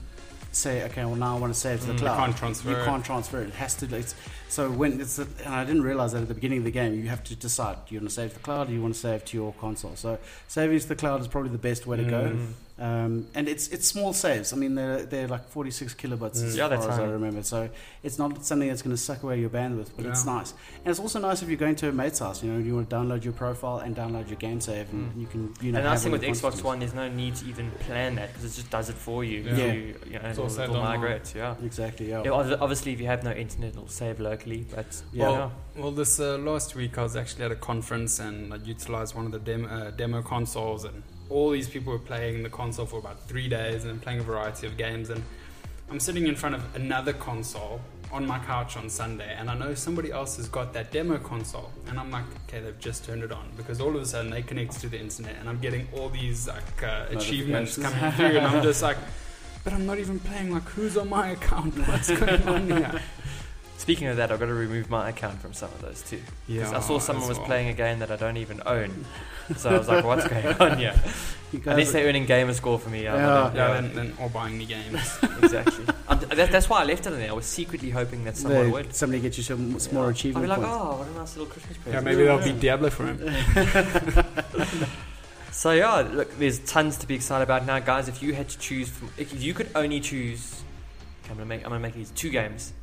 say, okay, well now I want to save to the Mm, you cloud. can't transfer You can't transfer it. It has to. It's, so when it's, and I didn't realize that at the beginning of the game, you have to decide: do you want to save to the cloud, or you want to save to your console? So saving to the cloud is probably the best way to go. Um, and it's it's small saves. I mean, they're they're like 46 kilobytes Mm. as Yeah, far they're as I remember. So it's not something that's going to suck away your bandwidth, but it's nice. And it's also nice if you're going to a mate's house. You know, you want to download your profile and download your game save, and Mm. you can you know. and the have nice thing with Xbox. One, there's no need to even plan that because it just does it for you. Yeah. Yeah. You, you know, It's all it'll, it'll migrate. Yeah. Exactly. Yeah. Yeah, obviously, if you have no internet, it'll save locally. But Yeah. yeah, Well, this uh, last week I was actually at a conference and I utilized one of the dem- uh, demo consoles, and all these people were playing the console for about three days and playing a variety of games. And I'm sitting in front of another console on my couch on Sunday, and I know somebody else has got that demo console, and I'm like, okay, they've just turned it on because all of a sudden they connect to the internet, and I'm getting all these like uh, achievements coming through, and I'm just like. But I'm not even playing. Like, who's on my account? What's going on here? Speaking of that, I've got to remove my account from some of those too. 'Cause I saw someone as was well. playing a game that I don't even own. So I was like, what's going on Yeah. At least they're earning gamer score for me. I'm Yeah. Yeah, then, then or buying me games. exactly. That, that's why I left it in there. I was secretly hoping that someone they- would. somebody get you some smaller Yeah. achievement I'd be like, points. oh, what a nice little Christmas present. yeah, present. maybe that'll be Diablo for him. So yeah, look, there's tons to be excited about now, guys. If you had to choose, from, if you could only choose, okay, I'm gonna make, I'm gonna make these two games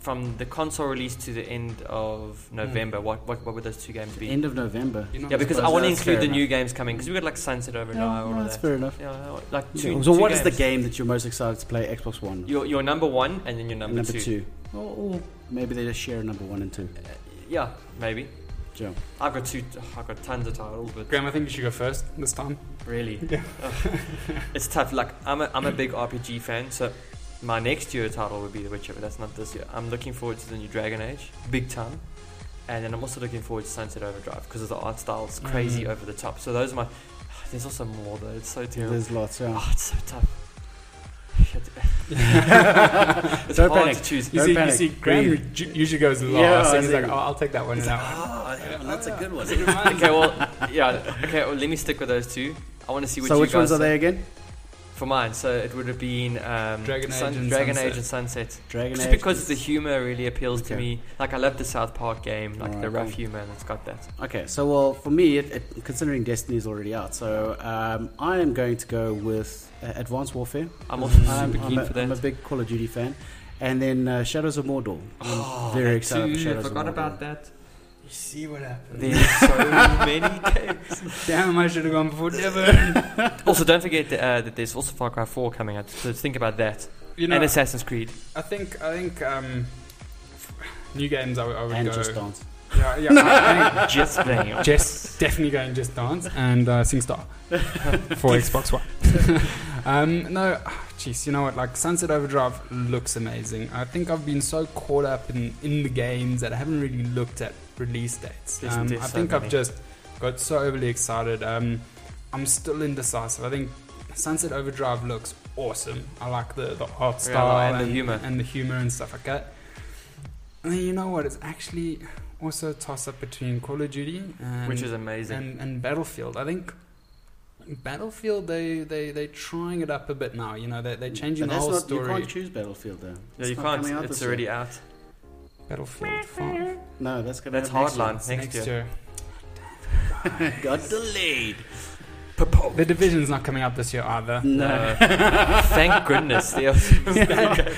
from the console release to the end of November. What, what, what would those two games be? End of November. Yeah, because I want to include the enough. new games coming because we got like Sunset Overdrive, Yeah, all no, of that's that. fair enough. Yeah, like Yeah, two. so two what is the game that you're most excited to play Xbox One? Your, your number one and then your number, number two. two. Or, or maybe they just share number one and two. Uh, yeah, maybe. Joe. I've got two. I've got tons of titles, but Graham, I think you should go first this time. really, Yeah. It's tough. Like I'm a I'm a big RPG fan, so my next year title would be The Witcher, but that's not this year. I'm looking forward to the new Dragon Age, big time, and then I'm also looking forward to Sunset Overdrive because of the art style. It's crazy Mm. over the top. So those are my. There's also more though. It's so terrible. There's lots. Yeah. Oh, it's so tough. It's Don't hard panic. to choose. You Don't see, you panic. see, Graham Breathe. usually goes last, Yeah, and he's I like, "Oh, I'll take that one." It's now. like, ah, yeah, that's a good one. okay, well, yeah. Okay, well, let me stick with those two. I want to see what so which guys ones are say. they again? For mine, so it would have been um, Dragon Age Sun- and Dragon Sunset. Age and Sunset. Dragon Just Age. because the humor really appeals to me. Like I love the South Park game, like the Alright, rough cool. humor, and it's got that. Okay, so well, for me, it, it, considering Destiny is already out, so um, I am going to go with uh, Advanced Warfare. I'm also Mm. I'm, super I'm a, for that. I'm a big Call of Duty fan, and then uh, Shadows of Mordor. I'm Oh, very excited for. Shadows I forgot about that. You see what happened? There's so many games. Damn, I should have gone for Devin. Also, don't forget uh, that there's also Far Cry 4 coming out. So think about that. you know, and Assassin's Creed. I think I think um, new games. I, would- I would And go. Just Dance. Yeah, yeah. I, I Just playing. think Just definitely going Just Dance and uh, SingStar for Xbox One. um, no, jeez, you know what? Like Sunset Overdrive looks amazing. I think I've been so caught up in in the games that I haven't really looked at release dates. Um, there's I so think I've just got so overly excited. Um, I'm still indecisive. I think Sunset Overdrive looks awesome. I like the, the art style and the humor. and the humor and stuff like that. And you know what? It's actually also a toss up between Call of Duty and Which is amazing. and, and Battlefield. I think Battlefield they they they trying it up a bit now. You know they they're changing But the whole not, story. You can't choose Battlefield though. yeah, It's you not can't. coming out It's already out. Battlefield Five No, that's gonna That's have next Hardline year. next, year. year. Got delayed. The Division's not coming out this year either. No. Thank goodness. The-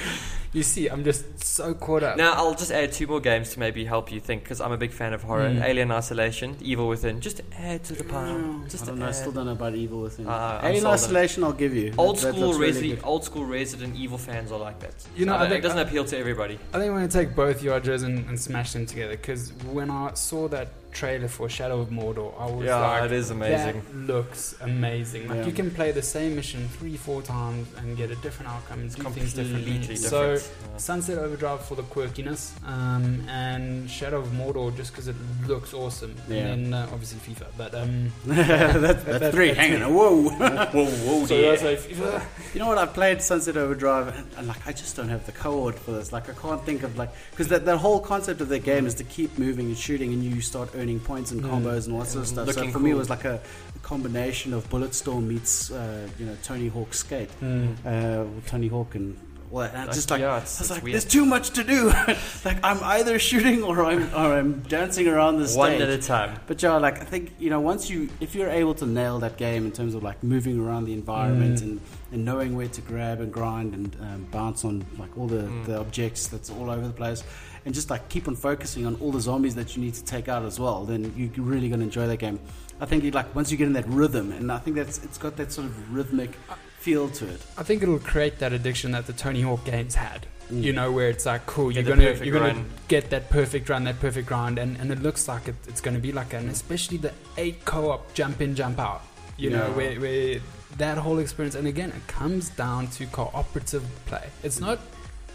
You see, I'm just so caught up. now I'll just add two more games to maybe help you think because I'm a big fan of horror. Mm. Alien Isolation, Evil Within. Just add to the pile. I don't know. I still don't know about Evil Within. I'm Alien sold on it. Isolation, I'll give you. Old That- that school looks really Resident, old school Resident Evil fans are like that. You know, I I think- it doesn't appeal to everybody. I think I'm going to take both Yodras and, and smash them together because when I saw that trailer for Shadow of Mordor, I was Yeah, like, it is amazing. That looks amazing. Like Yeah. you can play the same mission three, four times and get a different outcome and It's do things completely differently. different. So Uh, Sunset Overdrive for the quirkiness, um, and Shadow of Mordor just because it looks awesome. Yeah. And then uh, obviously FIFA, but um, that's, that's three. that's Hang it. on. Whoa. whoa, whoa, so yeah, so FIFA. You know what? I've played Sunset Overdrive, and, and like I just don't have the code for this. Like I can't think of like because that that whole concept of the game is to keep moving and shooting, and you start earning points and Mm. combos and all that sort of stuff. So for me, it was like a, combination of Bulletstorm meets uh, you know Tony Hawk Skate, Mm. uh, Tony Hawk and. Well, and Like, just like yeah, I was it's like, weird. there's too much to do. like I'm either shooting or I'm or I'm dancing around the One stage. at a time. But yeah, like I think you know, once you if you're able to nail that game in terms of like moving around the environment Mm. and, and knowing where to grab and grind and um, bounce on like all the, Mm. the objects that's all over the place, and just like keep on focusing on all the zombies that you need to take out as well, then you're really going to enjoy that game. I think you like once you get in that rhythm, and I think that's it's got that sort of rhythmic feel to it. I think it'll create that addiction that the Tony Hawk games had. Mm. You know, where it's like, cool, Get you're gonna you're gonna run. get that perfect run, that perfect grind, and, and it looks like it, it's gonna be like, an especially the eight co-op jump in, jump out. You know, Yeah. where, where that whole experience, and again, it comes down to cooperative play. It's not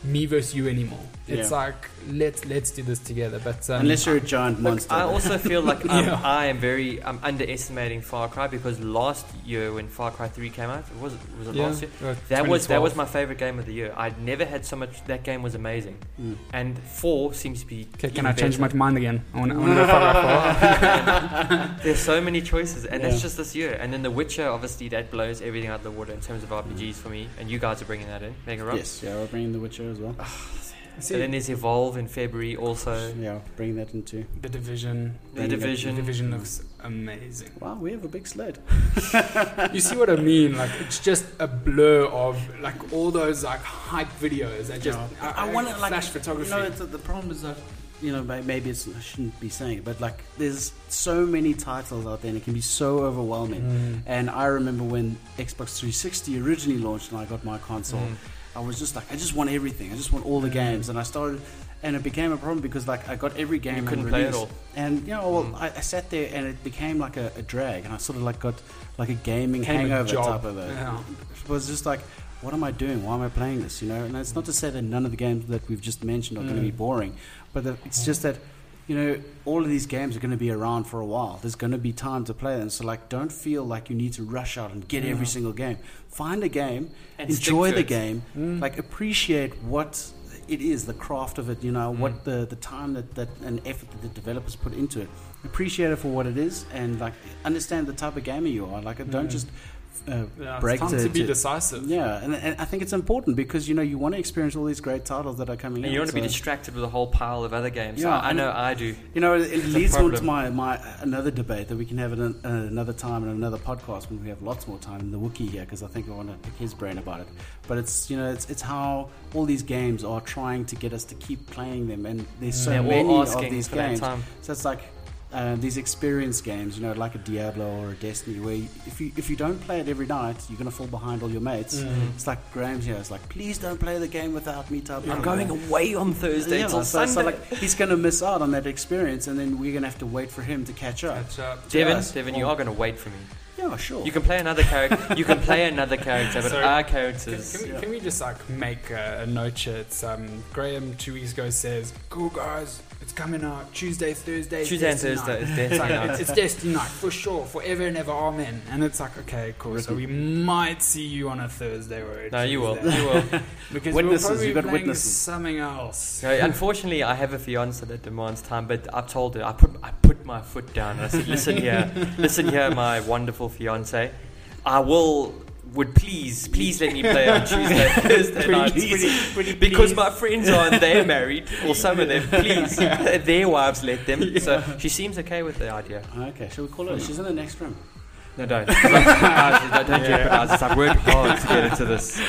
me versus you anymore. It's Yeah. like let's let's do this together. But um, Unless you're a giant Look, monster. I also feel like um, Yeah. I am very I'm underestimating Far Cry because last year when Far Cry 3 came out, was it was it yeah, last year? uh, That was that was my favorite game of the year. I'd never had so much. That game was amazing, Mm. and four seems to be. Okay, can I change my mind again? I want to go Far Cry 4. There's so many choices, and Yeah. it's just this year. And then The Witcher, obviously, that blows everything out of the water in terms of RPGs for me. And you guys are bringing that in, Megarom. Yes, yeah, we're bringing The Witcher as well. And then there's Evolve in February also. Yeah, bring that into. The division. The The Division. The division looks amazing. Wow, we have a big sled. You see what I mean? Like it's just a blur of like all those like hype videos that just Yeah. I wanna, like, flash photography. You know, it's, the problem is that you know maybe it's, I shouldn't be saying it, but like there's so many titles out there, and it can be so overwhelming. Mm. And I remember when Xbox 360 originally launched, and I got my console. Mm. I was just like, I just want everything. I just want all the Mm. games, and I started. And it became a problem because like I got every game You couldn't play it release. all. and you know, well, Mm. I, I sat there and it became like a, a drag, and I sort of like got like a gaming hangover job. type of it. Yeah. It was just like, what am I doing? Why am I playing this? You know, and it's not to say that none of the games that we've just mentioned are going to be Mm. boring, but the, it's just that, you know, all of these games are going to be around for a while. There's going to be time to play them. So like, don't feel like you need to rush out and get every single game. Find a game, And enjoy the it. game, Mm. like appreciate what it is, the craft of it. You know, Mm. what the the time that that and effort that the developers put into it. Appreciate it for what it is, and like understand the type of gamer you are. Like, don't Mm. just. Uh, Yeah, break it's time to- to, be to- decisive. yeah, and, and I think it's important because you know you want to experience all these great titles that are coming And in. you don't want to be distracted with a whole pile of other games. Yeah, I, I know I do. You know, it, it leads on to my, my another debate that we can have at an, uh, another time in another podcast when we have lots more time in the wiki here because I think I want to pick his brain about it. But it's you know it's it's how all these games are trying to get us to keep playing them, and there's so They're many all of asking these games. time. So it's like uh, these experience games, you know, like a Diablo or a Destiny, where if you if you don't play it every night, you're gonna fall behind all your mates. Mm. It's like Graham's here. It's like, please don't play the game without me. Type I'm going thing. away on Thursday Yeah, until so, Sunday. so like he's going to miss out on that experience, and then we're going to have to wait for him to catch up. Catch up. Devin, Yes. Devin, you are going to wait for me. Yeah, sure. You can play another character. you can play another character, but Sorry. our Can, characters. can, we, Yeah. can we just like make a, a note here? It's um, Graham two weeks ago says, "Cool guys, it's coming out Tuesday, Thursday, it's Tuesday and Thursday night." is It's, Destiny night. it's, it's Destiny night for sure, forever and ever, amen. And it's like, okay, cool. So we might see you on a Thursday or a No, you will. Tuesday. You will. because Witnesses, we're probably you got playing witnesses. something else. So, unfortunately, I have a fiance that demands time, but I've told her I put I put my foot down. And I said, "Listen here, listen here, my wonderful fiance. I will would please please let me play on Tuesday, Thursday nights, Please. Pretty because my friends aren't they're married, or some of them. Please, their wives let them. So she seems okay with the idea. okay, shall we call her? She's in the next room. No, don't. Guys, don't don't jeopardize this. I've worked hard to get into this.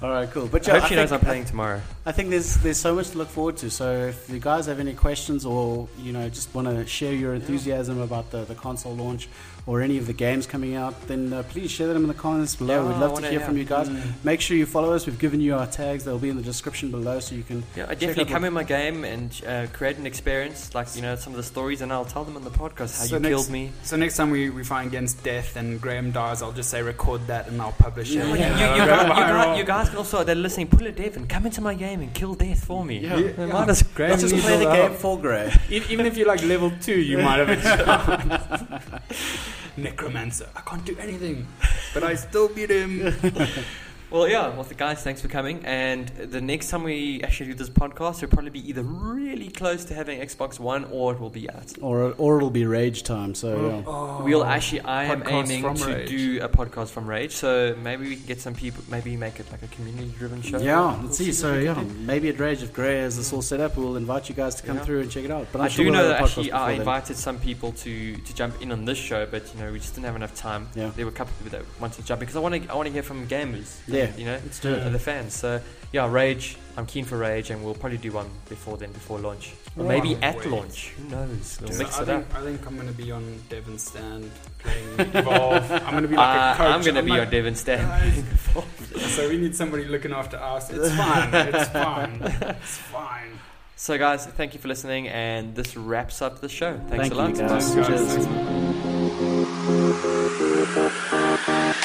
All right, cool. But I yeah, hope she think, knows I'm playing tomorrow. I think there's there's so much to look forward to. So if you guys have any questions or you know just want to share your enthusiasm about the, the console launch or any of the games coming out, then uh, please share them in the comments below. Yeah, We'd love to hear yeah. from you guys. Mm. Make sure you follow us. We've given you our tags. They'll be in the description below, so you can. Yeah, I definitely come in my game and uh, create an experience, like you know some of the stories, and I'll tell them on the podcast how So you next- killed me. So next time we, we find against death and Graham dies, I'll just say record that and I'll publish Yeah, it. you, you, you, guys, you, guys, you guys can also, they're listening, pull a dev and come into my game and kill death for me. Yeah. Yeah. Might as- Graham Let's just play the help. game for Gray. E- Even if you're like level two, you might have a chance. Necromancer. I can't do anything, but I still beat him. Well, yeah. Well, guys, thanks for coming. And the next time we actually do this podcast, it'll probably be either really close to having Xbox One or it will be out. or or it'll be rage time. So mm. yeah. Oh. We'll actually, I am Podcast aiming to Rage. do a podcast from Rage. So maybe we can get some people, maybe make it like a community driven show. Yeah, We'll let's see. what So yeah, maybe at Rage if Gray has this all set up, we'll invite you guys to come Yeah. through and check it out. But I'm I sure do we'll know that actually I before then. invited some people to, to jump in on this show, but you know we just didn't have enough time. Yeah. There were a couple of people that wanted to jump in because I want to I want to hear from gamers. Yeah. You know, Let's do it. and the fans. So yeah, Rage. I'm keen for Rage, and we'll probably do one before then, before launch, or Yeah. maybe at wait. launch. Who knows? We'll So mix I it think, up. I think I'm going to be on Devin's stand playing Evolve. I'm going to be like Uh, a coach. I'm gonna be like, on Devon stand. Guys, so we need somebody looking after us. It's fine. It's fine. It's fine. So guys, thank you for listening, and this wraps up the show. Thanks Thank a lot. you guys. Guys, Cheers. thanks.